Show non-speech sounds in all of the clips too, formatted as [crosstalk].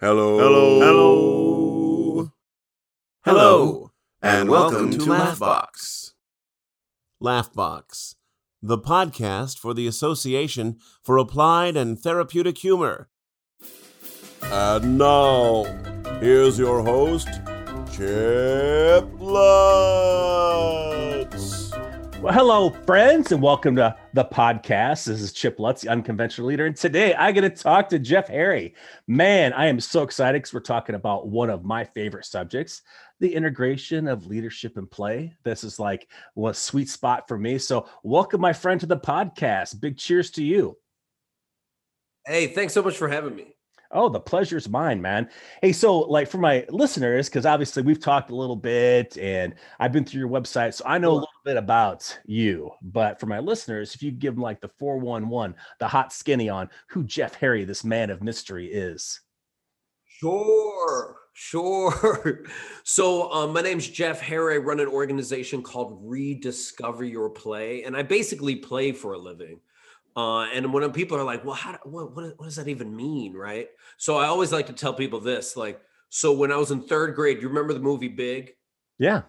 Hello. Hello. Hello. Hello, And welcome, to Laughbox. Laughbox, the podcast for the Association for Applied and Therapeutic Humor. And now, here's your host, Chip Lutz. Well, hello, friends, and welcome to the podcast. This is Chip Lutz, the unconventional leader. And today I get to talk to Jeff Harry. Man, I am so excited because we're talking about one of my favorite subjects the integration of leadership and play. This is like a sweet spot for me. So, welcome, my friend, to the podcast. Big cheers to you. Hey, thanks so much for having me. Oh, the pleasure's mine, man. Hey, so like for my listeners, because obviously we've talked a little bit and I've been through your website, so I know a little bit about you. But for my listeners, if you give them like the 411, the hot skinny on who Jeff Harry, this man of mystery, is. Sure, sure. [laughs] So, um, my name's Jeff Harry. I run an organization called Rediscover Your Play, and I basically play for a living. Uh, and when people are like, "Well, how? What, what? What does that even mean?" Right? So, I always like to tell people this. Like, so when I was in third grade, do you remember the movie Big? Yeah.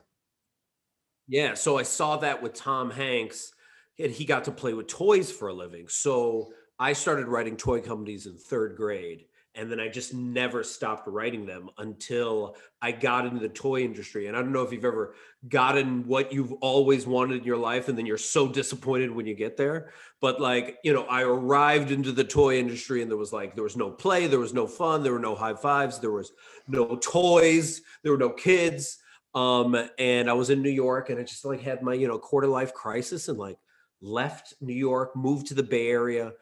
Yeah, so I saw that with Tom Hanks, and he got to play with toys for a living. So I started writing toy companies in third grade, and then I just never stopped writing them until I got into the toy industry. And I don't know if you've ever gotten what you've always wanted in your life, and then you're so disappointed when you get there. But like, you know, I arrived into the toy industry, and there was like, there was no play, there was no fun, there were no high fives, there was no toys, there were no kids um and i was in new york and i just like had my you know quarter life crisis and like left new york moved to the bay area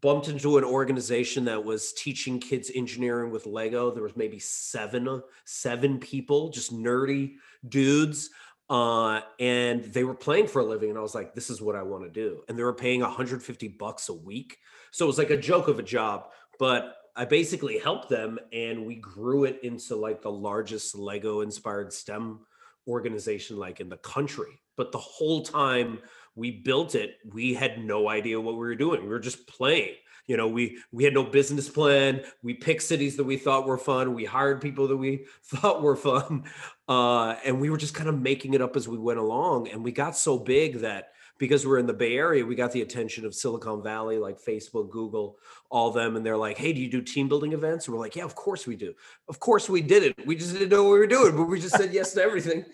bumped into an organization that was teaching kids engineering with lego. There was maybe seven seven people just nerdy dudes uh and they were playing for a living and i was like this is what i want to do. And they were paying 150 bucks a week. So it was like a joke of a job but I basically helped them and we grew it into like the largest Lego inspired STEM organization like in the country. But the whole time we built it, we had no idea what we were doing. We were just playing. You know, we we had no business plan. We picked cities that we thought were fun. We hired people that we [laughs] thought were fun. Uh, and we were just kind of making it up as we went along. And we got so big that because we're in the Bay Area, we got the attention of Silicon Valley, like Facebook, Google, all them. And they're like, hey, do you do team building events? And we're like, yeah, of course we do. Of course we did it. We just didn't know what we were doing, but we just said yes to everything.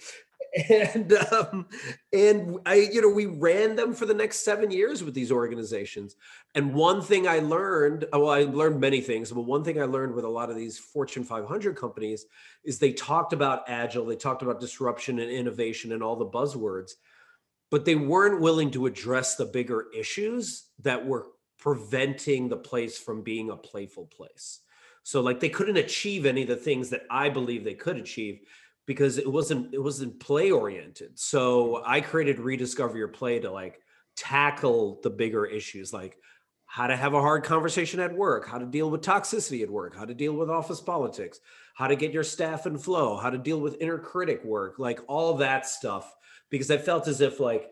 And um, and I, you know, we ran them for the next seven years with these organizations. And one thing I learned, well, I learned many things, but one thing I learned with a lot of these Fortune 500 companies is they talked about agile, they talked about disruption and innovation and all the buzzwords but they weren't willing to address the bigger issues that were preventing the place from being a playful place. So like they couldn't achieve any of the things that I believe they could achieve because it wasn't it wasn't play oriented. So I created rediscover your play to like tackle the bigger issues like how to have a hard conversation at work, how to deal with toxicity at work, how to deal with office politics, how to get your staff in flow, how to deal with inner critic work, like all that stuff because I felt as if like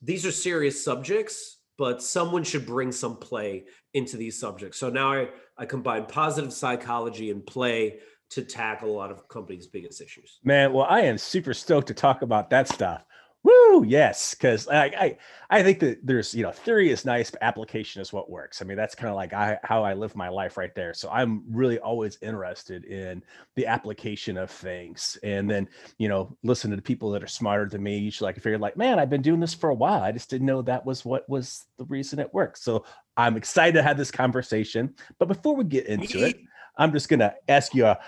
these are serious subjects, but someone should bring some play into these subjects. So now I, I combine positive psychology and play to tackle a lot of companies' biggest issues. Man, well, I am super stoked to talk about that stuff. Woo, yes, because I, I I think that there's you know theory is nice, but application is what works. I mean that's kind of like I, how I live my life right there. So I'm really always interested in the application of things, and then you know listen to the people that are smarter than me. Usually, like I figured like, man, I've been doing this for a while. I just didn't know that was what was the reason it works. So I'm excited to have this conversation. But before we get into it, I'm just gonna ask you a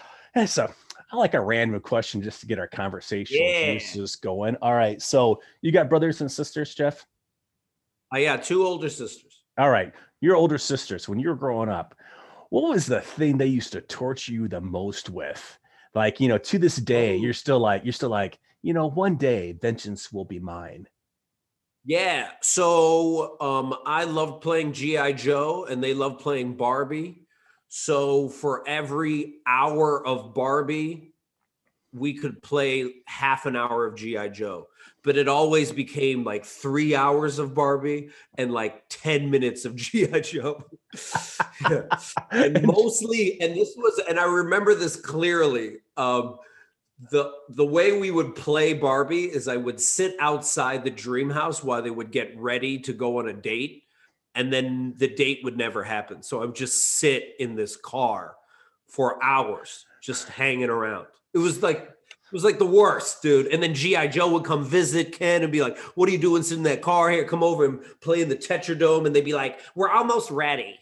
so I like a random question just to get our conversation Yeah. juices going. All right. So you got brothers and sisters, Jeff? I got two older sisters. All right. Your older sisters, when you were growing up, what was the thing they used to torture you the most with? Like, you know, to this day, Oh. you're still like, you're still like, you know, one day vengeance will be mine. Yeah. So um, I loved playing G.I. Joe and they loved playing Barbie. So for every hour of Barbie, we could play half an hour of GI Joe, but it always became like three hours of Barbie and like ten minutes of [laughs] GI Joe. [laughs] And mostly, and this was, and I remember this clearly. Um, the the way we would play Barbie is I would sit outside the dream house while they would get ready to go on a date and then the date would never happen. So I would just sit in this car for hours just hanging around. It was like it was like the worst, dude. And then GI Joe would come visit Ken and be like, "What are you doing sitting in that car here? Come over and play in the Terrordrome." And they'd be like, "We're almost ready."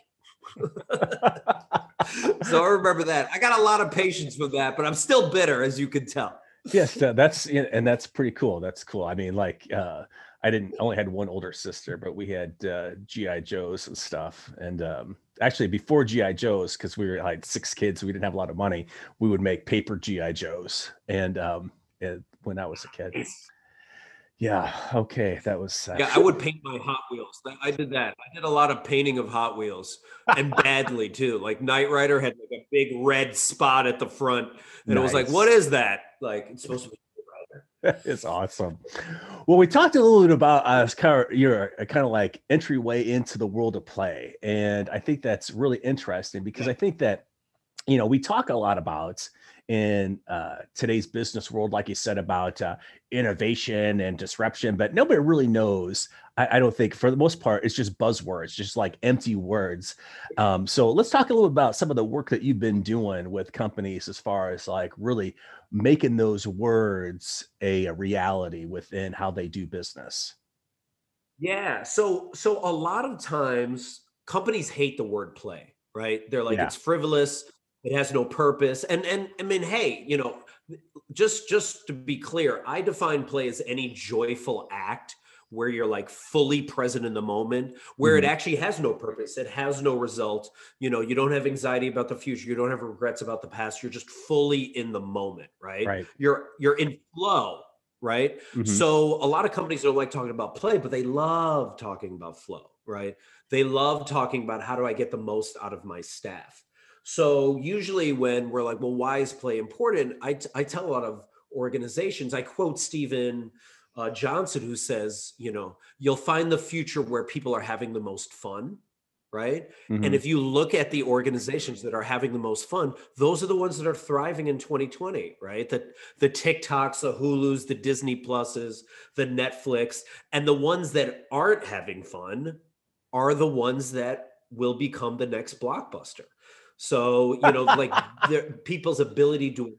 [laughs] so I remember that. I got a lot of patience with that, but I'm still bitter, as you can tell. Yes, that's and that's pretty cool. That's cool. I mean, like uh, I didn't only had one older sister, but we had uh, GI Joes and stuff. And um, actually, before GI Joes, because we were like six kids, we didn't have a lot of money. We would make paper GI Joes, and um, it, when I was a kid. Yeah. Okay. That was. Uh, yeah, I would paint my Hot Wheels. I did that. I did a lot of painting of Hot Wheels, and badly too. Like Knight Rider had like a big red spot at the front, and nice. it was like, "What is that?" Like it's supposed to be [laughs] it's awesome. Well, we talked a little bit about uh, kind of your uh, kind of like entryway into the world of play, and I think that's really interesting because I think that you know we talk a lot about in uh, today's business world, like you said about uh, innovation and disruption, but nobody really knows. I, I, don't think, for the most part, it's just buzzwords, just like empty words. Um, so let's talk a little about some of the work that you've been doing with companies as far as like really making those words a, a reality within how they do business. Yeah. So so a lot of times companies hate the word play, right? They're like yeah. it's frivolous it has no purpose. And and i mean hey you know just just to be clear i define play as any joyful act where you're like fully present in the moment where mm-hmm. it actually has no purpose it has no result. You know you don't have anxiety about the future you don't have regrets about the past you're just fully in the moment right? Right. You're you're in flow right? Mm-hmm. so a lot of companies don't like talking about play but they love talking about flow right? They love talking about how do i get the most out of my staff so usually when we're like, well, why is play important? I, t- I tell a lot of organizations, I quote Stephen uh, Johnson, who says, you know, you'll find the future where people are having the most fun. Right. Mm-hmm. And if you look at the organizations that are having the most fun, those are the ones that are thriving in 2020, right? The, the TikToks, the Hulus, the Disney Pluses, the Netflix, and the ones that aren't having fun are the ones that will become the next blockbuster. So, you know, like [laughs] people's ability to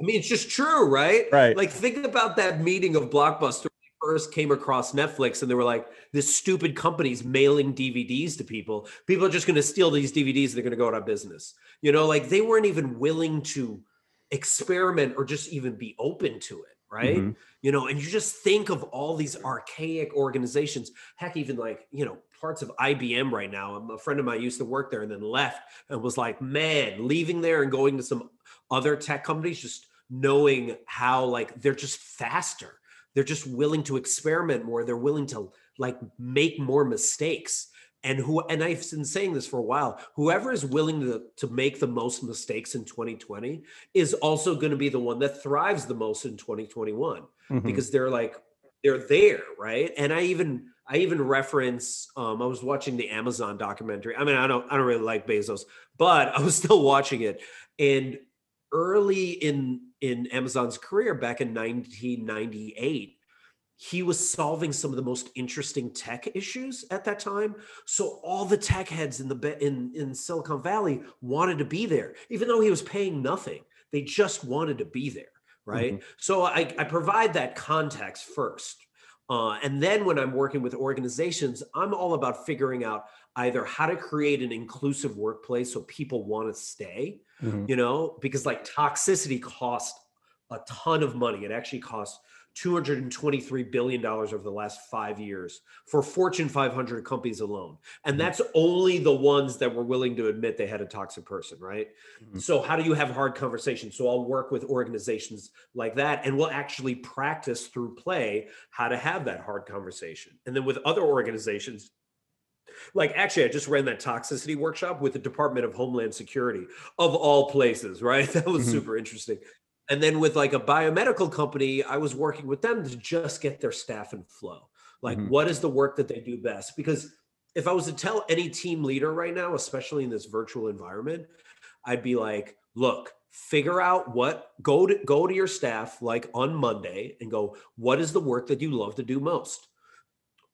I mean, it's just true, right? Right. Like, think about that meeting of Blockbuster first came across Netflix and they were like, this stupid company's mailing DVDs to people. People are just going to steal these DVDs. They're going to go out of business. You know, like they weren't even willing to experiment or just even be open to it. Right. Mm-hmm. You know, and you just think of all these archaic organizations, heck, even like, you know, parts of IBM right now. A friend of mine used to work there and then left and was like, man, leaving there and going to some other tech companies, just knowing how like they're just faster. They're just willing to experiment more. They're willing to like make more mistakes. And who and I've been saying this for a while, whoever is willing to, to make the most mistakes in 2020 is also going to be the one that thrives the most in 2021 mm-hmm. because they're like they're there, right? And I even I even reference um, I was watching the Amazon documentary. I mean, I don't I don't really like Bezos, but [laughs] I was still watching it. And early in in Amazon's career back in 1998, he was solving some of the most interesting tech issues at that time. So all the tech heads in the in in Silicon Valley wanted to be there, even though he was paying nothing. They just wanted to be there, right? Mm-hmm. So I, I provide that context first, uh, and then when I'm working with organizations, I'm all about figuring out either how to create an inclusive workplace so people want to stay, mm-hmm. you know, because like toxicity costs a ton of money. It actually costs $223 billion over the last five years for Fortune 500 companies alone. And mm-hmm. that's only the ones that were willing to admit they had a toxic person, right? Mm-hmm. So, how do you have hard conversations? So, I'll work with organizations like that and we'll actually practice through play how to have that hard conversation. And then with other organizations, like actually i just ran that toxicity workshop with the department of homeland security of all places right [laughs] that was mm-hmm. super interesting And then with like a biomedical company, I was working with them to just get their staff in flow. Like, Mhm. what is the work that they do best? Because if I was to tell any team leader right now, especially in this virtual environment, I'd be like, look, figure out what go to go to your staff like on Monday and go, what is the work that you love to do most?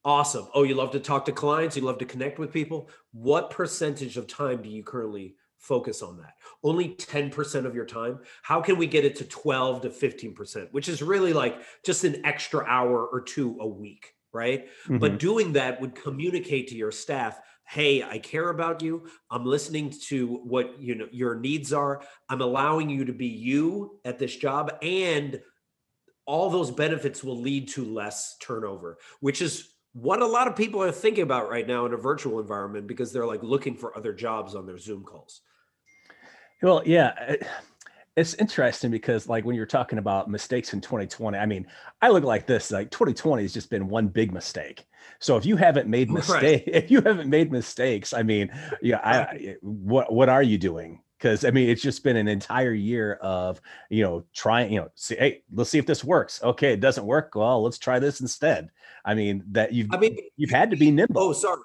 Awesome. Oh, you love to talk to clients, you love to connect with people. What percentage of time do you currently focus on that? Only 10% of your time. How can we get it to 12 to 15%, which is really like just an extra hour or two a week, right? Mhm. But doing that would communicate to your staff, hey, I care about you. I'm listening to what you know your needs are. I'm allowing you to be you at this job and all those benefits will lead to less turnover, which is what a lot of people are thinking about right now in a virtual environment because they're like looking for other jobs on their Zoom calls. Well, yeah, eh, it's interesting because like when you're talking about mistakes in 2020, I mean, I look like this, like 2020 has just been one big mistake. So if you haven't made [laughs] Right. mistake, [laughs] if you haven't made mistakes, I mean, yeah, I, uh, I what what are you doing? Because I mean, it's just been an entire year of you know trying, you know, see, hey, let's see if this works. Okay, it doesn't work. Well, let's try this instead. I mean, that you've I mean, you've had to be nimble. Oh, sorry.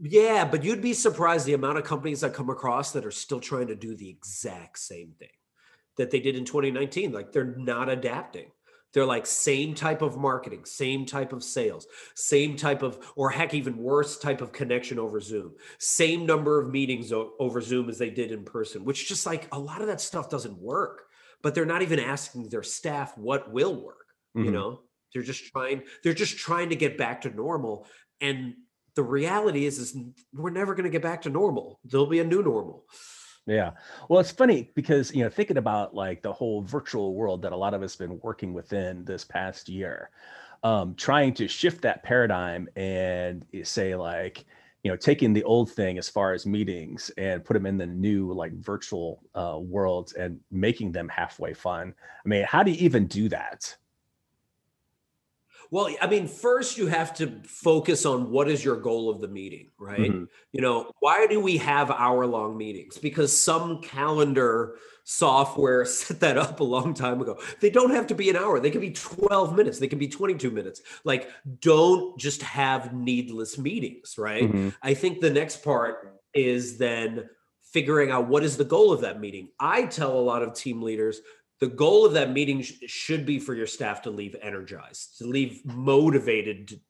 Yeah, but you'd be surprised the amount of companies I come across that are still trying to do the exact same thing that they did in 2019. Like they're not adapting. They're like same type of marketing, same type of sales, same type of, or heck, even worse type of connection over Zoom, same number of meetings o- over Zoom as they did in person, which just like a lot of that stuff doesn't work. But they're not even asking their staff what will work you Mhm. know they're just trying they're just trying to get back to normal and the reality is is we're never going to get back to normal there'll be a new normal Yeah. Well, it's funny because, you know, thinking about like the whole virtual world that a lot of us been working within this past year, um, trying to shift that paradigm and say like, you know, taking the old thing as far as meetings and put them in the new like virtual uh, worlds and making them halfway fun. I mean, how do you even do that? Well i mean first you have to focus on what is your goal of the meeting right? Mhm. you know why do we have hour long meetings? Because some calendar software [laughs] set that up a long time ago. They don't have to be an hour. They can be 12 minutes. They can be 22 minutes. Like don't just have needless meetings right? Mhm. I think the next part is then figuring out what is the goal of that meeting. I tell a lot of team leaders the goal of that meeting sh- should be for your staff to leave energized, to leave motivated. To,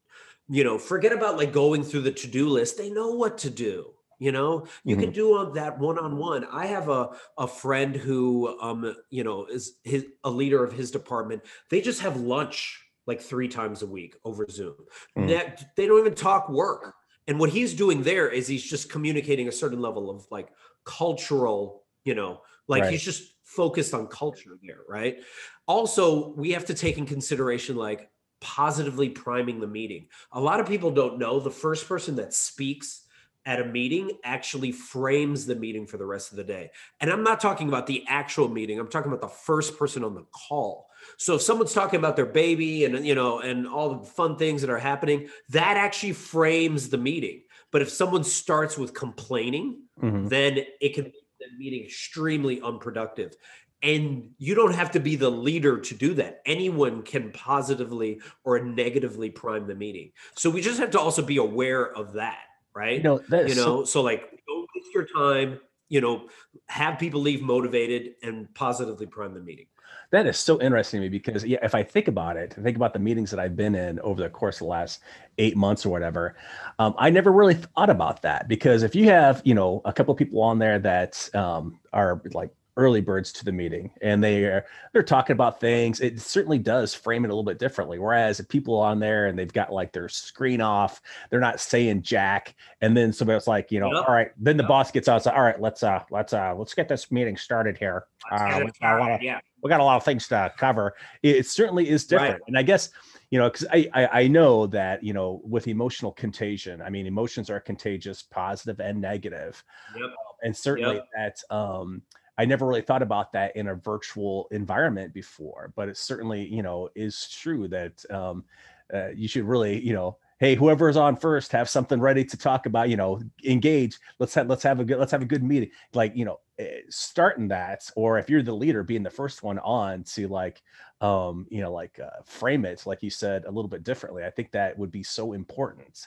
you know, forget about like going through the to do list. They know what to do. You know, you can do on that one on one. I have a a friend who, um, you know, is his a leader of his department. They just have lunch like three times a week over Zoom. Mm. That they don't even talk work. And what he's doing there is he's just communicating a certain level of like cultural, you know, like Right. he's just focused on culture there, right? Also, we have to take in consideration like positively priming the meeting. A lot of people don't know the first person that speaks at a meeting actually frames the meeting for the rest of the day. And I'm not talking about the actual meeting. I'm talking about the first person on the call. So if someone's talking about their baby and you know and all the fun things that are happening, that actually frames the meeting. But if someone starts with complaining, Mhm. then it can meeting extremely unproductive. And you don't have to be the leader to do that. Anyone can positively or negatively prime the meeting. So we just have to also be aware of that, right? You know, you is so- know, so like don't waste your time, you know, have people leave motivated and positively prime the meeting. That is so interesting to me because yeah, if I think about it, think about the meetings that I've been in over the course of the last eight months or whatever, um, I never really thought about that because if you have you know a couple of people on there that um, are like early birds to the meeting and they are they're talking about things, it certainly does frame it a little bit differently. Whereas if people on there and they've got like their screen off, they're not saying jack, and then somebody else like you know, Yep. all right, then the Yep. boss gets out, so all right, let's uh let's uh let's get this meeting started here. Uh, we- wanna- yeah. we got a lot of things to cover. It, it certainly is different, Right. and I guess you know because I, I I know that you know with emotional contagion, I mean emotions are contagious, positive and negative, Yep. and certainly Yep. that um I never really thought about that in a virtual environment before, but it certainly you know is true that um uh, you should really you know hey whoever is on first have something ready to talk about you know engage. Let's have let's have a good let's have a good meeting. Like you know eh, starting that or if you're the leader being the first one on to like um you know like uh, frame it like you said a little bit differently i think that would be so important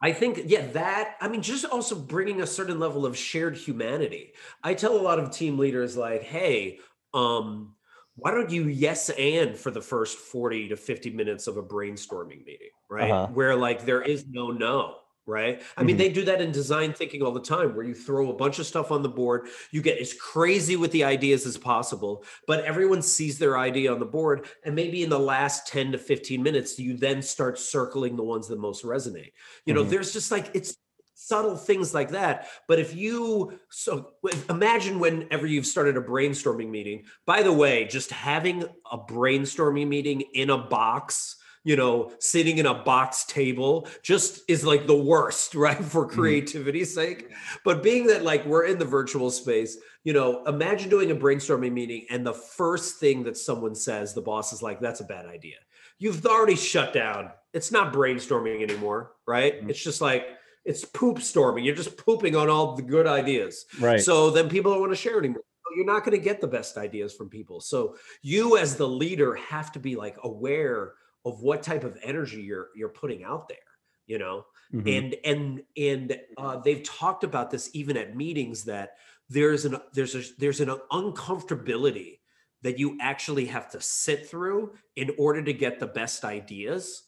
I think, yeah, that, I mean, just also bringing a certain level of shared humanity. I tell a lot of team leaders, like, hey, um, why don't you yes and for the first 40 to 50 minutes of a brainstorming meeting, right? Uh-huh. Where like there is no no, right? I mean, Mhm. they do that in design thinking all the time, where you throw a bunch of stuff on the board, you get as crazy with the ideas as possible, but everyone sees their idea on the board. And maybe in the last 10 to 15 minutes, you then start circling the ones that most resonate. You know, Mhm. there's just like, it's subtle things like that. But if you, so imagine whenever you've started a brainstorming meeting, by the way, just having a brainstorming meeting in a box you know, sitting in a box table just is like the worst, [laughs] right? For creativity's sake. But being that like we're in the virtual space, you know, imagine doing a brainstorming meeting and the first thing that someone says, the boss is like, that's a bad idea. You've already shut down. It's not brainstorming anymore, right? Mhm. It's just like, it's poop storming. You're just pooping on all the good ideas. right So then people don't want to share anymore. You're not going to get the best ideas from people. So you as the leader have to be like aware of what type of energy you're you're putting out there, you know? Mhm. And and and uh, they've talked about this even at meetings that there's an there's a there's an uncomfortability that you actually have to sit through in order to get the best ideas.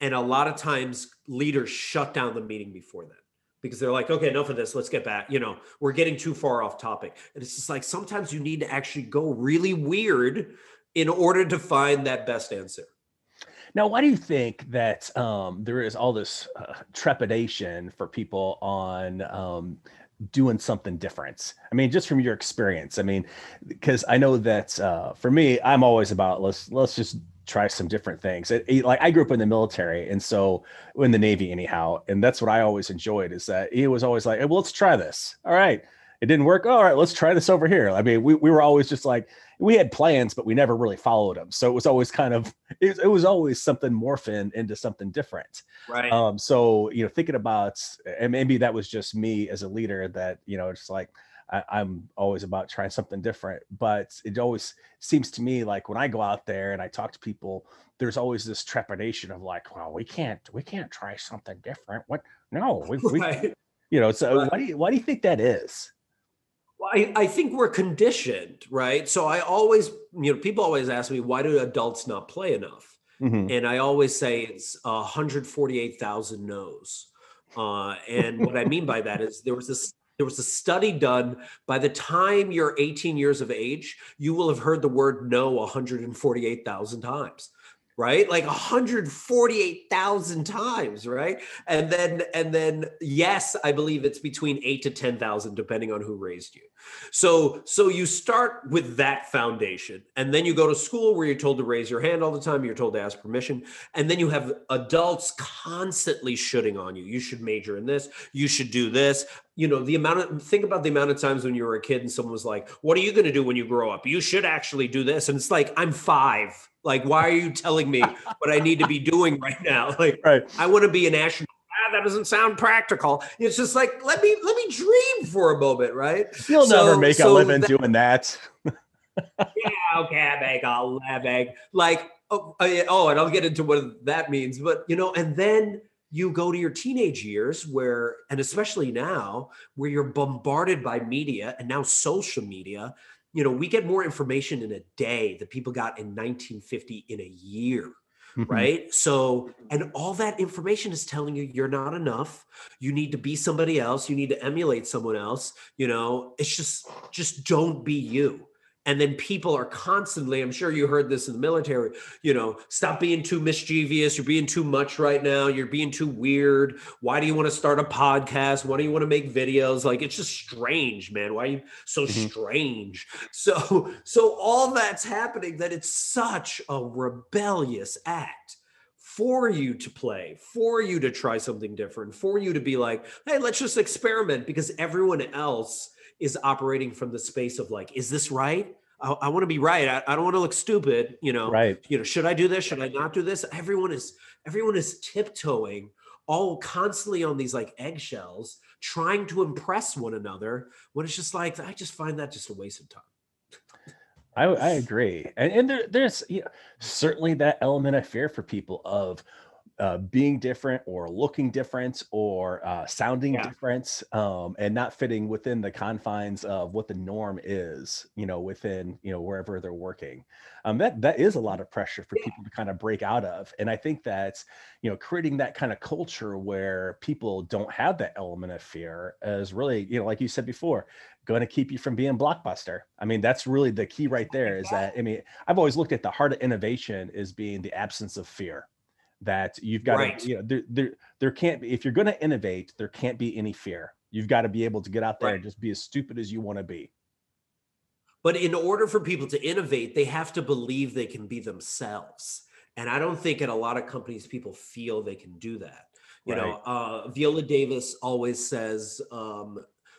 And a lot of times leaders shut down the meeting before then because they're like, okay, enough of this. Let's get back. You know, we're getting too far off topic. And it's just like sometimes you need to actually go really weird in order to find that best answer. Now, why do you think that um, there is all this uh, trepidation for people on um, doing something different? I mean, just from your experience, I mean, because I know that uh, for me, I'm always about let's let's just try some different things. It- it- like I grew up in the military, and so in the Navy, anyhow, and that's what I always enjoyed is that he was always like, hey, well, let's try this. All right. It didn't work. All right, let's try this over here. I mean, we, we were always just like, we had plans, but we never really followed them. So it was always kind of, [laughs] it, it was always something morphing into something different. Right. Um, so you know, thinking about, and maybe that was just me as a leader that you know, it's like I, I'm always about trying something different. But it always seems to me like when I go out there and I talk to people, there's always this trepidation of like, well, we can't, we can't try something different. What? No, we, we [laughs] right. you know. So Right. why do you, why do you think that is? I, I think we're conditioned, right? So I always, you know, people always ask me, why do adults not play enough? Mhm. And I always say it's 148,000 no's. Uh, and what I mean by that is there was this there was a study done by the time you're 18 years of age, you will have heard the word no 148,000 times. Right? Like 148,000 times, right? And then and then yes, I believe it's between 8 to 10,000 depending on who raised you. So so you start with that foundation and then you go to school where you're told to raise your hand all the time, you're told to ask permission, and then you have adults constantly shooting on you. You should major in this, you should do this. You know, the amount of think about the amount of times when you were a kid and someone was like, "What are you going to do when you grow up? You should actually do this." And it's like, "I'm 5. Like why are you telling me [laughs] what I need to be doing right now?" [laughs] Like Right. I want to be an astronaut. Ah, that doesn't sound practical. It's just like let me let me dream for a moment, right? You'll never So- make a living that- doing that. [laughs] yeah, okay, I make a living. Like, oh, oh, oh, and I'll get into what that means. But you know, and then you go to your teenage years where, and especially now, where you're bombarded by media and now social media. You know, we get more information in a day that people got in 1950 in a year Mhm. right? So, and all that information is telling you you're not enough. You need to be somebody else. You need to emulate someone else. You know, it's just, just don't be you. And then people are constantly, I'm sure you heard this in the military, you know, stop being too mischievous. You're being too much right now. You're being too weird. Why do you want to start a podcast? Why do you want to make videos? Like, it's just strange, man. Why are you so Mhm. strange? [laughs] So, so all that's happening that it's such a rebellious act for you to play, for you to try something different, for you to be like, hey, let's just experiment because everyone else is operating from the space of like, is this right? I, I want to be right. I, I don't want to look stupid. You know, Right. you know, should I do this? Should I not do this? Everyone is everyone is tiptoeing all constantly on these like eggshells, trying to impress one another when it's just like i just find that just a waste of time I, I agree, and and there, there's you know, certainly that element of fear for people of uh, being different or looking different or uh, sounding Yeah. different um, and not fitting within the confines of what the norm is you know within you know wherever they're working. Um, that that is a lot of pressure for people to kind of break out of and i think that you know creating that kind of culture where people don't have that element of fear is really you know like you said before going to keep you from being blockbuster. I mean that's really the key right there is that i mean i've always looked at the heart of innovation as being the absence of fear that you've got Right. to you know there, there there can't be if you're going to innovate there can't be any fear you've got to be able to get out there and just be as stupid as you want to be But in order for people to innovate, they have to believe they can be themselves. And I don't think at a lot of companies people feel they can do that. You know, uh, Viola Davis always says um,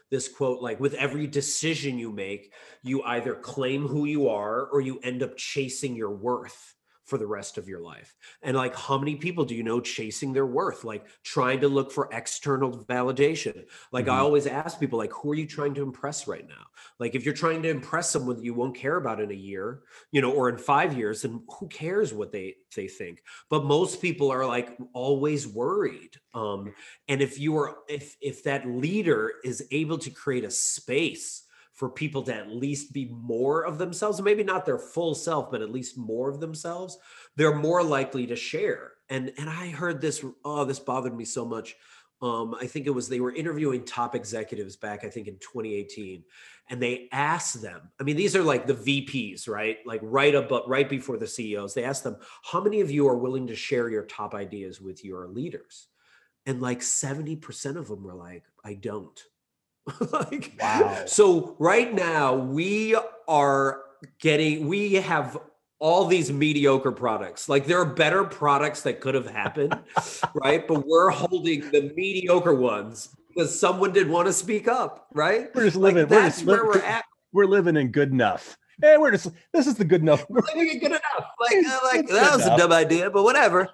this quote like, with every decision you make, you either claim who you are or you end up chasing your worth for the rest of your life. And like, how many people do you know chasing their worth, like trying to look for external validation? Like, I Mhm. always ask people, like, who are you trying to impress right now? Like, if you're trying to impress someone that you won't care about in a year, you know, or in five years, then who cares what they they think? But most people are like always worried. Um, and if you are, if if that leader is able to create a space for people to at least be more of themselves, maybe not their full self, but at least more of themselves, they're more likely to share. And and I heard this, oh, this bothered me so much. Um, I think it was they were interviewing top executives back, I think in 2018, and they asked them. I mean, these are like the VPs, right? Like right above, right before the CEOs. They asked them, "How many of you are willing to share your top ideas with your leaders?" And like 70% of them were like, "I don't." [laughs] like, Wow. So right now we are getting, we have all these mediocre products. Like there are better products that could have happened, [laughs] right? But we're holding the mediocre ones because someone did want to speak up, right? we're just Like living we're that's just where we're at. we're living in good enough hey we're just this is the good enough We're it good enough. Like, uh, like that was enough. a dumb idea, but whatever.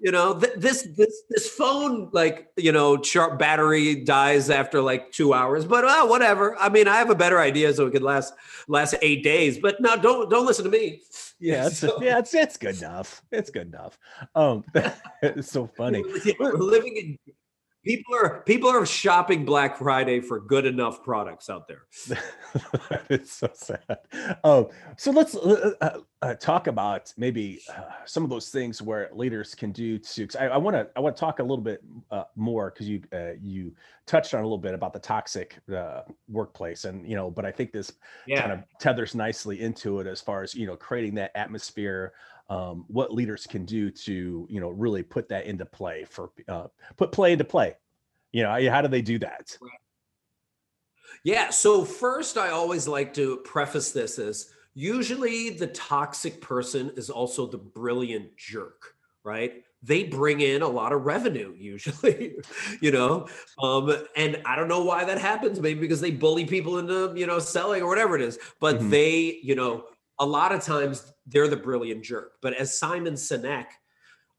You know, th- this this this phone, like you know, sharp battery dies after like two hours. But uh, whatever. I mean, I have a better idea, so it could last last eight days. But no, don't don't listen to me. [laughs] yeah it's, So- yeah it's it's good enough it's good enough um [laughs] it's so funny [laughs] we're living in. People are people are shopping Black Friday for good enough products out there. [laughs] it's so sad. Um, so let's uh, uh, uh, talk about maybe uh, some of those things where leaders can do to. I want to I want to talk a little bit uh, more because you uh, you touched on a little bit about the toxic uh, workplace, and you know, but I think this kind of tethers nicely into it as far as you know creating that atmosphere. Um, what leaders can do to you know really put that into play for uh, put play into play. You know, how do they do that? Yeah. So first, I always like to preface this as usually the toxic person is also the brilliant jerk, right? They bring in a lot of revenue [laughs] usually, you know. Um, and I don't know why that happens. Maybe because they bully people into, you know, selling or whatever it is. But Mhm. they, you know, a lot of times they're the brilliant jerk. But as Simon Sinek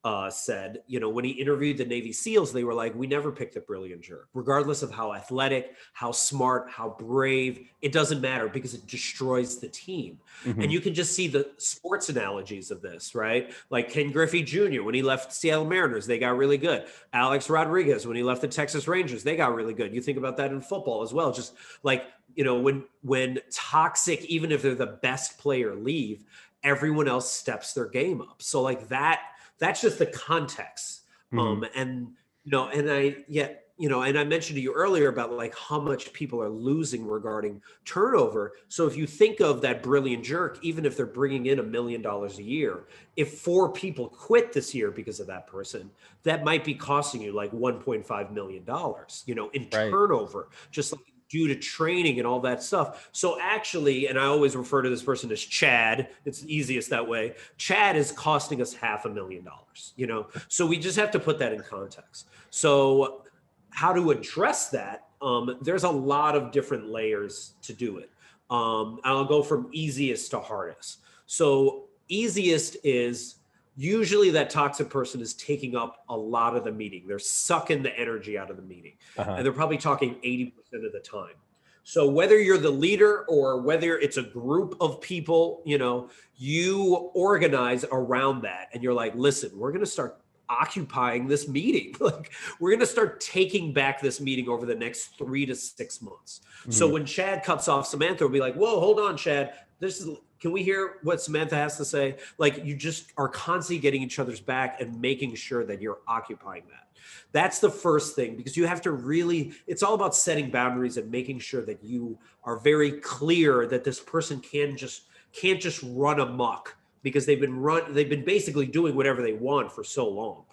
uh, said, you know, when he interviewed the Navy SEALs, they were like, we never picked the brilliant jerk, regardless of how athletic, how smart, how brave. It doesn't matter because it destroys the team. Mhm. And you can just see the sports analogies of this, right? Like Ken Griffey Jr., when he left Seattle Mariners, they got really good. Alex Rodriguez, when he left the Texas Rangers, they got really good. You think about that in football as well. Just like, you know, when when toxic, even if they're the best player leave, everyone else steps their game up. So like that, that's just the context. Mhm. Um, and you know, and I yet, you know, and I mentioned to you earlier about like how much people are losing regarding turnover. So if you think of that brilliant jerk, even if they're bringing in a million dollars a year, if four people quit this year because of that person, that might be costing you like 1.5 million dollars, you know, in Right. turnover, just like due to training and all that stuff. So actually, and I always refer to this person as Chad. It's easiest that way. Chad is costing us half a million dollars, you know. So we just have to put that in context. So how to address that? Um, there's a lot of different layers to do it. Um, I'll go from easiest to hardest. So easiest is usually that toxic person is taking up a lot of the meeting. They're sucking the energy out of the meeting. Uh-huh. And they're probably talking 80% of the time. So whether you're the leader or whether it's a group of people, you know, you organize around that and you're like, listen, we're going to start occupying this meeting. [laughs] like we're going to start taking back this meeting over the next three to six months. So Mhm. when Chad cuts off Samantha, we'll be like, whoa, hold on, Chad. This is can we hear what Samantha has to say? Like you just are constantly getting each other's back and making sure that you're occupying that. That's the first thing because you have to really, it's all about setting boundaries and making sure that you are very clear that this person can just can't just run amok because they've been run they've been basically doing whatever they want for so long.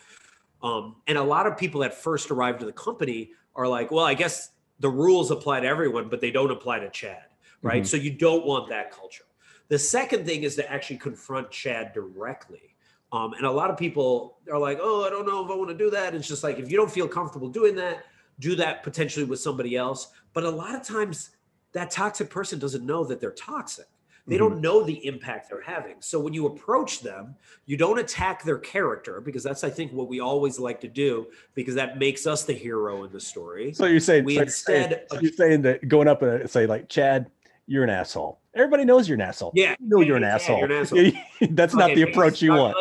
Um, and a lot of people that first arrive to the company are like, well, I guess the rules apply to everyone, but they don't apply to Chad, right? Mhm. So you don't want that culture. The second thing is to actually confront Chad directly. Um, and a lot of people are like, oh, I don't know if I want to do that. It's just like, if you don't feel comfortable doing that, do that potentially with somebody else. But a lot of times, that toxic person doesn't know that they're toxic. They don't know the impact they're having. So when you approach them, you don't attack their character because that's, I think, what we always like to do because that makes us the hero in the story. So you're saying, We so you're saying- instead- so you're saying that going up and say like, Chad, you're an asshole. Everybody knows you're an asshole. Yeah, You know you're an yeah, asshole. you're an [laughs] asshole. That's not the approach you want.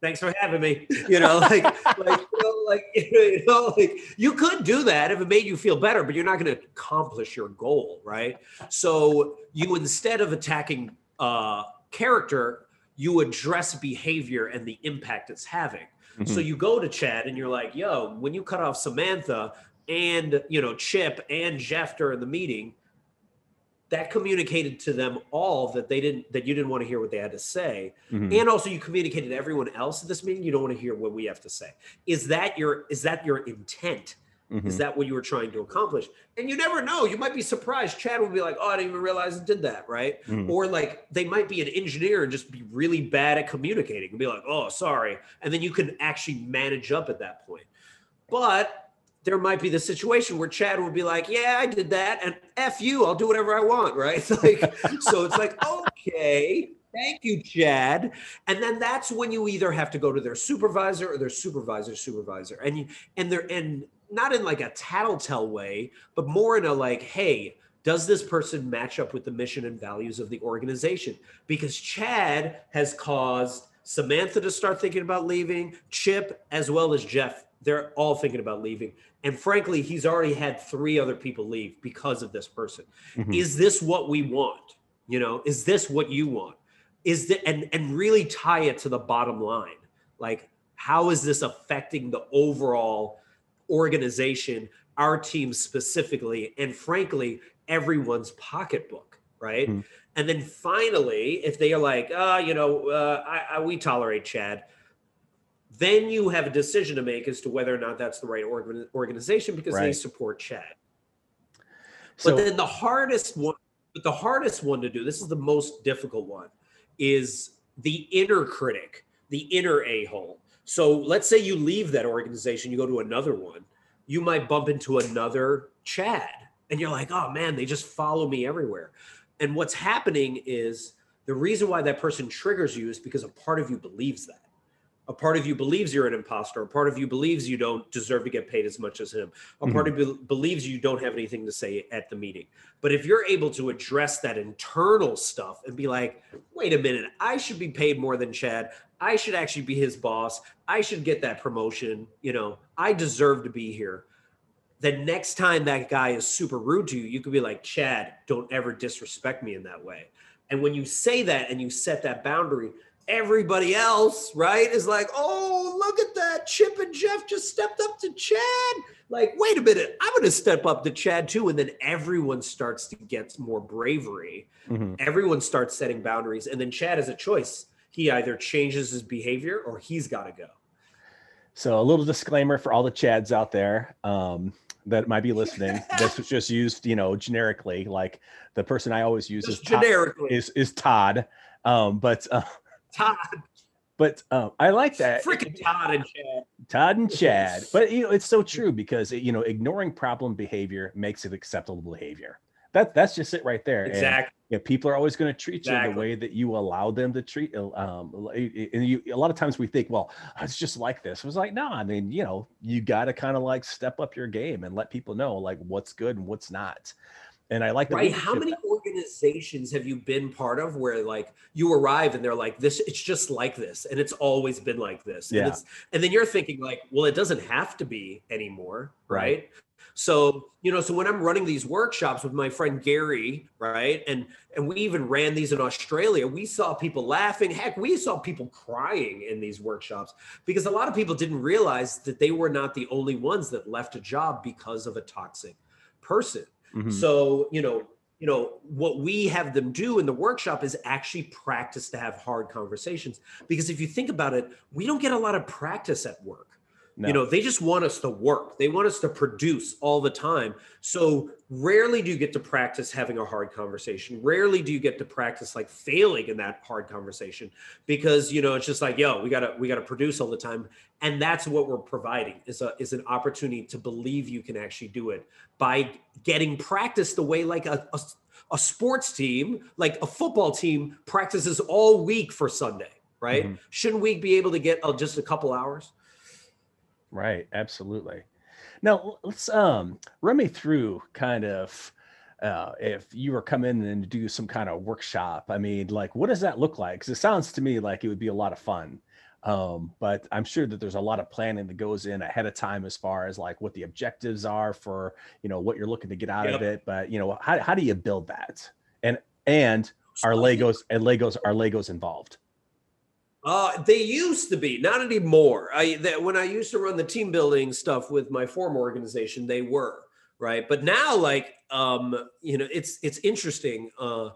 Thanks for having me. You know, like, [laughs] like, you know, like, [laughs] you know, like, you could do that if it made you feel better, but you're not going to accomplish your goal, right? So you instead of attacking uh, character, you address behavior and the impact it's having. So Mhm. you go to Chad and you're like, "Yo, when you cut off Samantha and you know Chip and Jeff during the meeting." That communicated to them all that they didn't that you didn't want to hear what they had to say Mhm. and also you communicated to everyone else at this meeting you don't want to hear what we have to say is that your is that your intent Mhm. is that what you were trying to accomplish and you never know you might be surprised chad will be like oh i didn't even realize it did that right Mhm. or like they might be an engineer and just be really bad at communicating and be like oh sorry and then you can actually manage up at that point but there might be the situation where Chad would be like, "Yeah, I did that, and f you, I'll do whatever I want." Right? [laughs] Like, so it's like, okay, thank you, Chad, and then that's when you either have to go to their supervisor or their supervisor's supervisor, and you and they're and not in like a tattletale way, but more in a like, hey. Does this person match up with the mission and values of the organization? Because Chad has caused Samantha to start thinking about leaving, Chip as well as Jeff. They're all thinking about leaving. And frankly, he's already had three other people leave because of this person. Mhm. Is this what we want? You know, is this what you want? Is that and and really tie it to the bottom line. Like, how is this affecting the overall organization, our team specifically, and frankly, everyone's pocketbook, right? Mhm. And then finally, if they are like, uh, you know, uh, I, I, we tolerate Chad, then you have a decision to make as to whether or not that's the right organ- organization because they support Chad. So but then the hardest one, but the hardest one to do, this is the most difficult one, is the inner critic, the inner a hole. So let's say you leave that organization, you go to another one, you might bump into another Chad, and you're like, oh man, they just follow me everywhere. And what's happening is the reason why that person triggers you is because a part of you believes that. A part of you believes you're an imposter. A part of you believes you don't deserve to get paid as much as him. A part hmm. of you believes you don't have anything to say at the meeting. But if you're able to address that internal stuff and be like, wait a minute, I should be paid more than Chad. I should actually be his boss. I should get that promotion. You know, I deserve to be here. The next time that guy is super rude to you, you could be like, Chad, don't ever disrespect me in that way. And when you say that and you set that boundary, everybody else, right, is like, oh, look at that. Chip and Jeff just stepped up to Chad. Like, wait a minute, I'm going to step up to Chad too. And then everyone starts to get more bravery. Mhm. Everyone starts setting boundaries. And then Chad has a choice. He either changes his behavior or he's got to go. So a little disclaimer for all the Chads out there um, that might be listening. [laughs] this was just used, you know, generically. Like the person I always use Just is Todd, generically. is is Todd. Um, but uh, Todd, but um, I like that freaking Todd and Chad. Todd and Chad. [laughs] But you know, it's so true because you know, ignoring problem behavior makes it acceptable behavior. that that's just it right there. And, Exactly. yeah, people are always going to treat you the way that you allow them to treat. Um, and you, a lot of times we think, well, it's just like this. It was like, no, I mean, you know, you got to kind of like step up your game and let people know like what's good and what's not. And I like the Right. How many organizations have you been part of where like you arrive and they're like, this, it's just like this. And it's always been like this. Yeah. And, it's, and then you're thinking like, well, it doesn't have to be anymore. Right. Right. So, you know, so when I'm running these workshops with my friend Gary, right? And and we even ran these in Australia, we saw people laughing. Heck, we saw people crying in these workshops because a lot of people didn't realize that they were not the only ones that left a job because of a toxic person. Mhm. So, you know, you know, what we have them do in the workshop is actually practice to have hard conversations. Because if you think about it, we don't get a lot of practice at work. No. You know, they just want us to work. They want us to produce all the time. So rarely do you get to practice having a hard conversation. Rarely do you get to practice like failing in that hard conversation because you know it's just like, yo, we gotta we gotta produce all the time. And that's what we're providing is a is an opportunity to believe you can actually do it by getting practice the way like a, a, a sports team, like a football team, practices all week for Sunday, right? Mhm. Shouldn't we be able to get uh, just a couple hours? Right, absolutely. Now let's um run me through kind of uh if you were coming and do some kind of workshop. I mean, like what does that look like? Because it sounds to me like it would be a lot of fun. Um, but I'm sure that there's a lot of planning that goes in ahead of time as far as like what the objectives are for you know what you're looking to get out of it. But you know, how, how do you build that? And and are Legos and Legos are Legos involved? Uh, they used to be, not anymore. I that when I used to run the team building stuff with my former organization, they were right. But now, like, um, you know, it's it's interesting. Uh,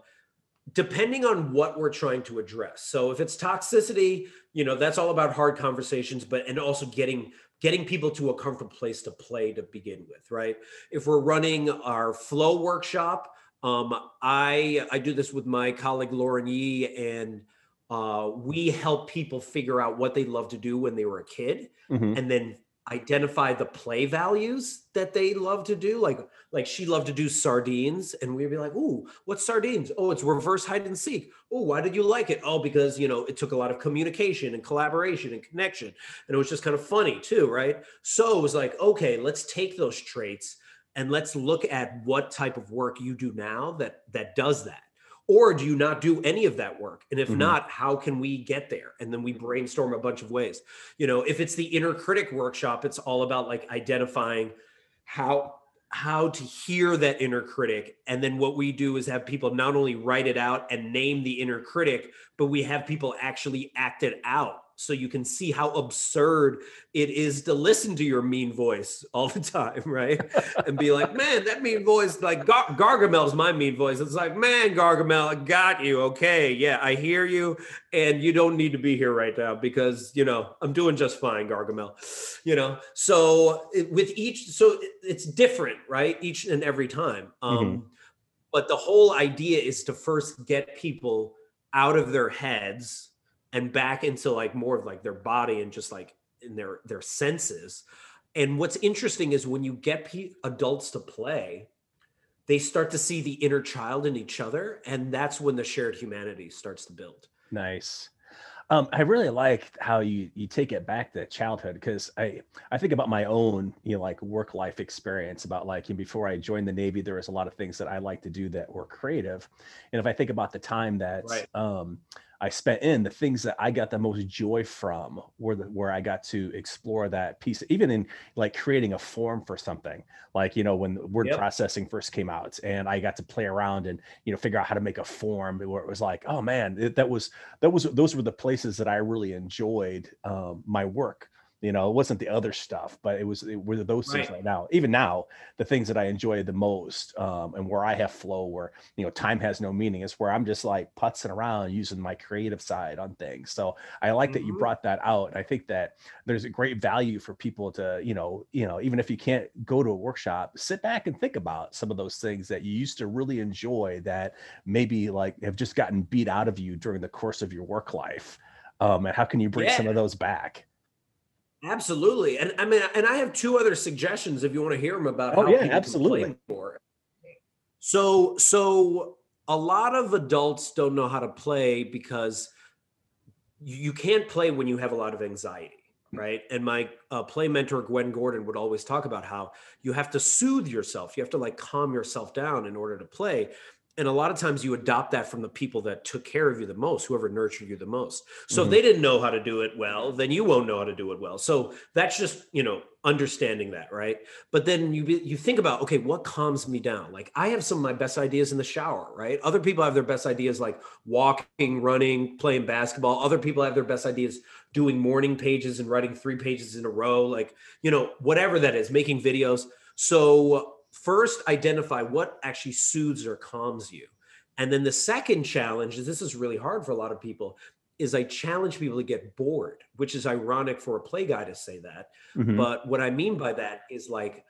depending on what we're trying to address. So if it's toxicity, you know, that's all about hard conversations, but and also getting getting people to a comfortable place to play to begin with, right? If we're running our flow workshop, um, I I do this with my colleague Lauren Yee, and uh, we help people figure out what they love to do when they were a kid, Mhm. and then identify the play values that they love to do. Like like she loved to do sardines and we'd be like ooh what's sardines? Oh it's reverse hide and seek. Oh why did you like it? Oh because you know it took a lot of communication and collaboration and connection. And it was just kind of funny too right? So it was like okay let's take those traits and let's look at what type of work you do now that that does that or do you not do any of that work? And if Mhm. not how can we get there? And then we brainstorm a bunch of ways. You know if it's the inner critic workshop it's all about like identifying how how to hear that inner critic. And then what we do is have people not only write it out and name the inner critic but we have people actually act it out so you can see how absurd it is to listen to your mean voice all the time [laughs] right? And be like man that mean voice like Gar- gargamel's my mean voice. It's like man gargamel i got you. Okay yeah i hear you and you don't need to be here right now because you know i'm doing just fine gargamel. You know? So it, with each so it, it's different right each and every time. Um but the whole idea is to first get people out of their heads and back into like more of like their body and just like in their their senses and what's interesting is when you get pe- adults to play they start to see the inner child in each other and that's when the shared humanity starts to build Nice. Um, I really like how you you take it back to childhood because I I think about my own you know like work life experience about like you know, before I joined the Navy there was a lot of things that I like to do that were creative, and if I think about the time that Right. um, I spent in the things that I got the most joy from were the where I got to explore that piece, even in like creating a form for something like you know when word Yep. processing first came out and I got to play around and you know figure out how to make a form where it was like oh man it, that was that was those were the places that I really enjoyed um, my work. You know, it wasn't the other stuff, but it was it were those things Right. right now. Even now, the things that I enjoy the most, um, and where I have flow, where you know time has no meaning, is where I'm just like putzing around using my creative side on things. So I like that you Mhm. brought that out. I think that there's a great value for people to you know you know even if you can't go to a workshop, sit back and think about some of those things that you used to really enjoy that maybe like have just gotten beat out of you during the course of your work life um, and how can you bring some of those back Absolutely, and I mean, and I have two other suggestions if you want to hear them about Oh, how yeah, people can play absolutely. more. So, so a lot of adults don't know how to play because you you can't play when you have a lot of anxiety, right? And my uh, play mentor Gwen Gordon would always talk about how you have to soothe yourself. You have to like calm yourself down in order to play. And a lot of times you adopt that from the people that took care of you the most, whoever nurtured you the most. So Mhm. if they didn't know how to do it well, then you won't know how to do it well. So that's just, you know, understanding that, right? But then you you think about, okay, what calms me down? Like I have some of my best ideas in the shower, right? Other people have their best ideas like walking, running, playing basketball. Other people have their best ideas doing morning pages and writing three pages in a row, like, you know, whatever that is, making videos. So first identify what actually soothes or calms you. And then the second challenge is this is really hard for a lot of people is I challenge people to get bored, which is ironic for a play guy to say that. Mhm. But what I mean by that is like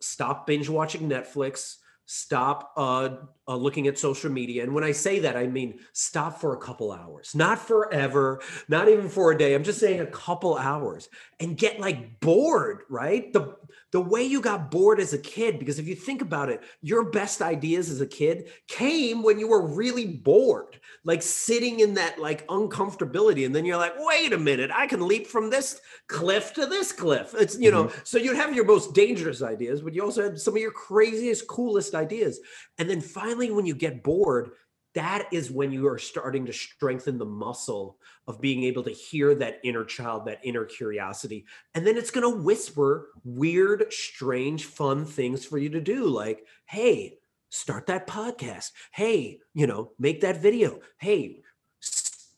stop binge watching Netflix, stop uh, uh, looking at social media. And when I say that, I mean stop for a couple hours, not forever, not even for a day. I'm just saying a couple hours and get like bored, right? The the way you got bored as a kid, because if you think about it, your best ideas as a kid came when you were really bored, like sitting in that like uncomfortability. And then you're like, wait a minute, I can leap from this cliff to this cliff. It's, you know, mm-hmm. so you'd have your most dangerous ideas, but you also had some of your craziest, coolest ideas. And then finally, when you get bored, that is when you are starting to strengthen the muscle of being able to hear that inner child, that inner curiosity. And then it's going to whisper weird, strange, fun things for you to do. Like, hey, start that podcast. Hey, you know, make that video. Hey,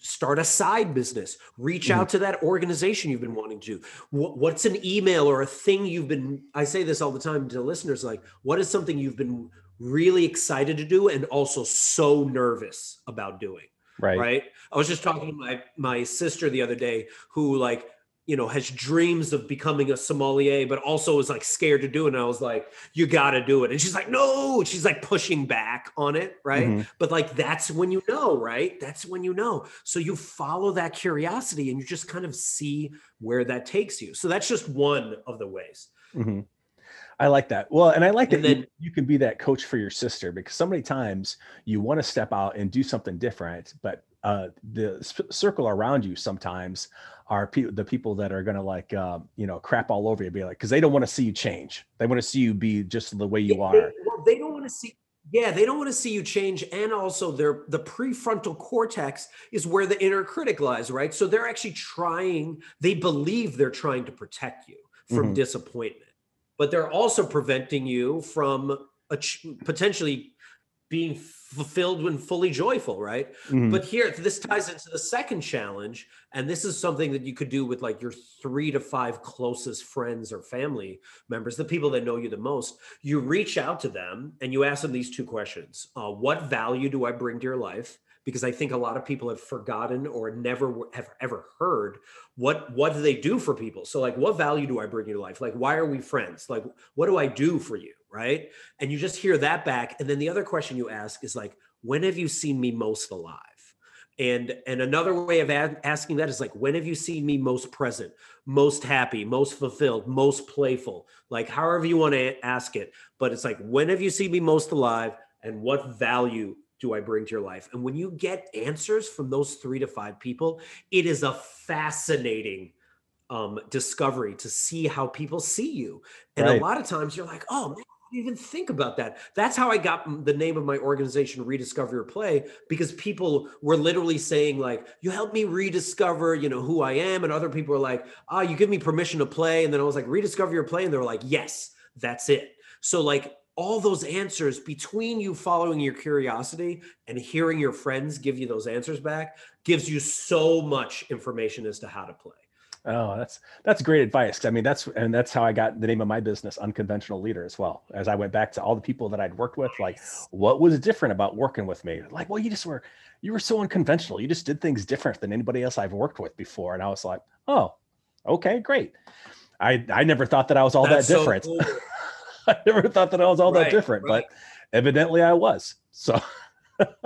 start a side business. Reach out mm-hmm. to that organization you've been wanting to. What's an email or a thing you've been, I say this all the time to listeners like, what is something you've been really excited to do and also so nervous about doing? right. right i was just talking to my my sister the other day who like you know has dreams of becoming a sommelier but also is like scared to do it. And i was like you got to do it. And she's like no. She's like pushing back on it right? Mhm. but like that's when you know right? That's when you know. So you follow that curiosity and you just kind of see where that takes you. So that's just one of the ways. Mhm. I like that. Well, and I like that And you, then- you can be that coach for your sister because so many times you want to step out and do something different, but uh, the sp- circle around you sometimes are pe- the people that are going to like, uh, you know, crap all over you, be like, because they don't want to see you change. They want to see you be just the way you are. They, well, they don't want to see. Yeah, they don't want to see you change, and also their the prefrontal cortex is where the inner critic lies, right? So they're actually trying. They believe they're trying to protect you from Mhm. disappointment, but they're also preventing you from ach- potentially being fulfilled when fully joyful, right? Mhm. But here, this ties into the second challenge, and this is something that you could do with like your three to five closest friends or family members, the people that know you the most. You reach out to them and you ask them these two questions: uh, What value do I bring to your life? Because I think a lot of people have forgotten or never have ever heard what what do they do for people. So, like, what value do I bring to your life? Like, why are we friends? Like, what do I do for you? Right? And you just hear that back, and then the other question you ask is like, when have you seen me most alive? And and another way of a- asking that is like, when have you seen me most present, most happy, most fulfilled, most playful? Like however you want to ask it, but it's like, when have you seen me most alive, and what value do I bring to your life? And when you get answers from those three to five people, it is a fascinating um, discovery to see how people see you. And Right. a lot of times you're like, oh man, even think about that. That's how I got the name of my organization, Rediscover Your Play, because people were literally saying, like, you help me rediscover, you know, who I am. And other people were like, ah, you give me permission to play. And then I was like, rediscover your play. And they were like, yes, that's it. So like all those answers between you following your curiosity and hearing your friends give you those answers back gives you so much information as to how to play. Oh, that's that's great advice. I mean, that's and that's how I got the name of my business, Unconventional Leader, as well. As I went back to all the people that I'd worked with, like, what was different about working with me? Like, well, you just were you were so unconventional. You just did things different than anybody else I've worked with before. And I was like, oh, okay, great. I I never thought that I was all That's that so different. cool. [laughs] I never thought that I was all Right, that different, right. but evidently I was. So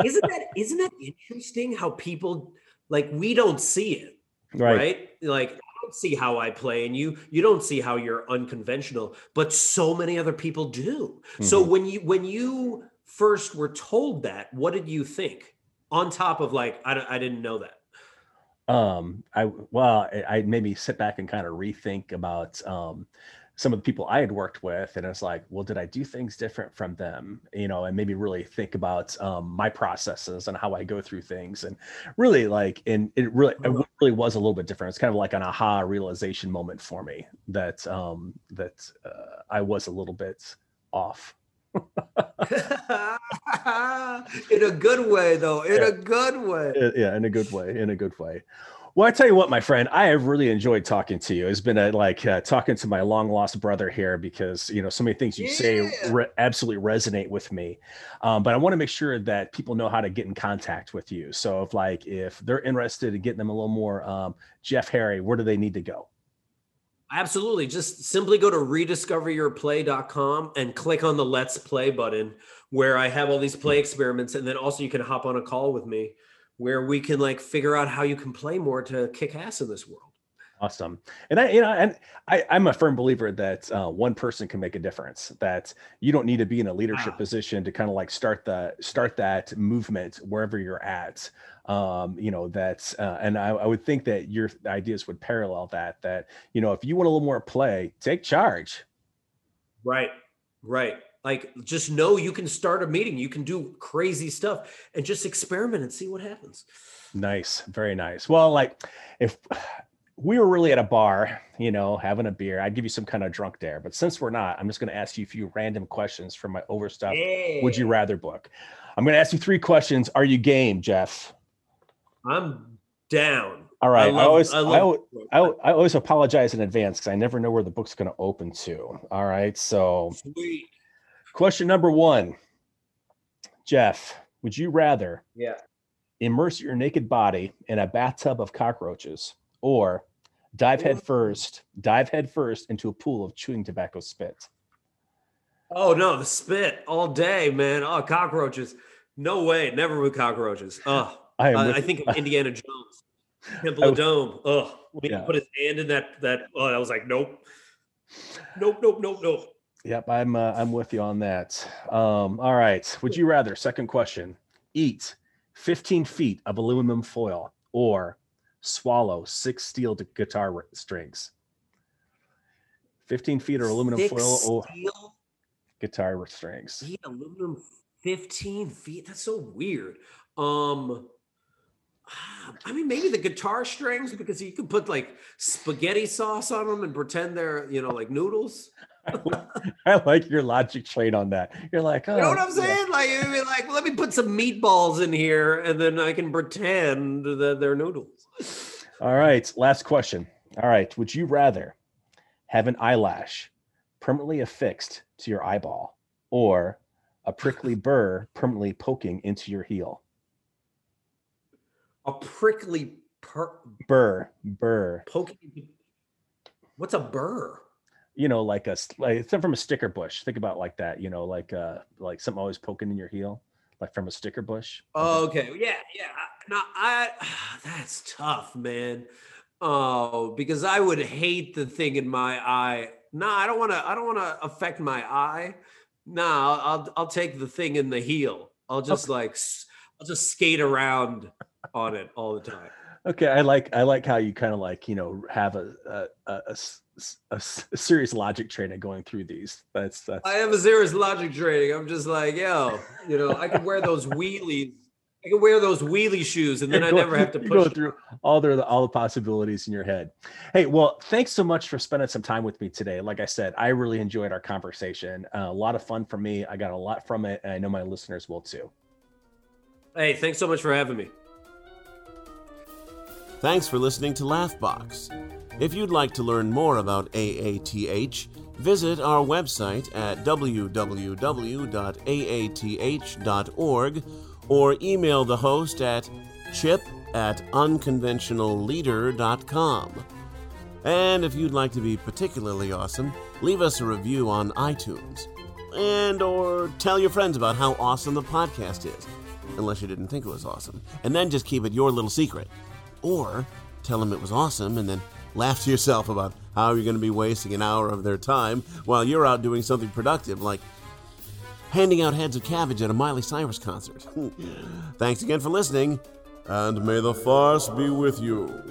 isn't that isn't that interesting how people like we don't see it right. right, like don't see how i play and you you don't see how you're unconventional but so many other people do so Mhm. when you when you first were told that, what did you think? On top of like, I, I didn't know that. Um, I well, I, I maybe sit back and kind of rethink about um, some of the people I had worked with, and it's like, well, did I do things different from them? You know, and maybe really think about um, my processes and how I go through things, and really like, and it really, it really was a little bit different. It's kind of like an aha realization moment for me that um, that uh, I was a little bit off. [laughs] in a good way, though. In Yeah. a good way. Uh, yeah in a good way in a good way well i tell you what my friend i have really enjoyed talking to you. It's been a, like uh, talking to my long lost brother here because you know so many things you say re- absolutely resonate with me. Um, but i want to make sure that people know how to get in contact with you. So if like if they're interested in getting them a little more um, jeff harry where do they need to go? Absolutely. Just simply go to rediscoveryourplay.com and click on the let's play button where I have all these play experiments. And then also you can hop on a call with me where we can like figure out how you can play more to kick ass in this world. Awesome. And I, you know, and I, I'm a firm believer that uh, one person can make a difference. That you don't need to be in a leadership Wow. position to kind of like start the start that movement wherever you're at. Um, you know, that's uh, and I, I would think that your ideas would parallel that. That you know, if you want a little more play, take charge. Right. Right. Like just know you can start a meeting, you can do crazy stuff and just experiment and see what happens. Nice, very nice. Well, like if we were really at a bar, you know, having a beer, I'd give you some kind of drunk dare. But since we're not, I'm just going to ask you a few random questions from my overstuffed would you rather book. I'm going to ask you three questions. Are you game, Jeff? I'm down. All right. I, love- always, I, love- al- I, I always apologize in advance because I never know where the book's going to open to. All right. So, Sweet. Question number one, Jeff, would you rather Yeah. immerse your naked body in a bathtub of cockroaches or dive head first, dive head first into a pool of chewing tobacco spit? Oh no, the spit all day, man. Oh, cockroaches. No way, never with cockroaches. [laughs] Oh, I I, I think of [laughs] Indiana Jones, Temple of Doom. Oh, when Yeah. he put his hand in that that. Oh, I was like, nope, nope, nope, nope, nope. Yep, I'm uh, I'm with you on that. Um, all right. Would you rather? Second question: Eat 15 feet of aluminum foil or swallow six steel guitar strings? 15 feet of aluminum Thick foil or steel, guitar strings. aluminum, fifteen feet. That's so weird. Um, I mean, maybe the guitar strings because you can put like spaghetti sauce on them and pretend they're you know like noodles. [laughs] I like your logic train on that. You're like, oh, You know what oh, I'm yeah. saying? Like, I mean, like, let me put some meatballs in here, and then I can pretend that they're noodles. All right. Last question. All right. Would you rather have an eyelash permanently affixed to your eyeball or a prickly burr permanently poking into your heel? A prickly per- Burr, burr. poking. What's a burr? You know, like a like it's from a sticker bush. Think about like that. You know, like uh like something always poking in your heel, like from a sticker bush. Oh, okay. Yeah, yeah. No, I. [sighs] That's tough, man. Oh, because I would hate the thing in my eye. No, I don't want to. I don't want to affect my eye. No, I'll, I'll I'll take the thing in the heel. I'll just like I'll just skate around on it all the time. Okay, I like I like how you kind of like you know have a a a serious logic training going through these. That's that's I have a serious logic training. I'm just like, yo, you know, I could wear those wheelies. I could wear those wheelie shoes, and then [laughs] You're I never have to [laughs] push. going through all the all the possibilities in your head. Hey, well, thanks so much for spending some time with me today. Like I said, I really enjoyed our conversation. Uh, a lot of fun for me. I got a lot from it, and I know my listeners will too. Hey, thanks so much for having me. Thanks for listening to Laughbox. If you'd like to learn more about AATH, visit our website at www.aath.org or email the host at chip at unconventionalleader.com. And if you'd like to be particularly awesome, leave us a review on iTunes. And or tell your friends about how awesome the podcast is, unless you didn't think it was awesome. And then just keep it your little secret. Or tell them it was awesome and then laugh to yourself about how you're going to be wasting an hour of their time while you're out doing something productive like handing out heads of cabbage at a Miley Cyrus concert. [laughs] Thanks again for listening, And may the farce be with you.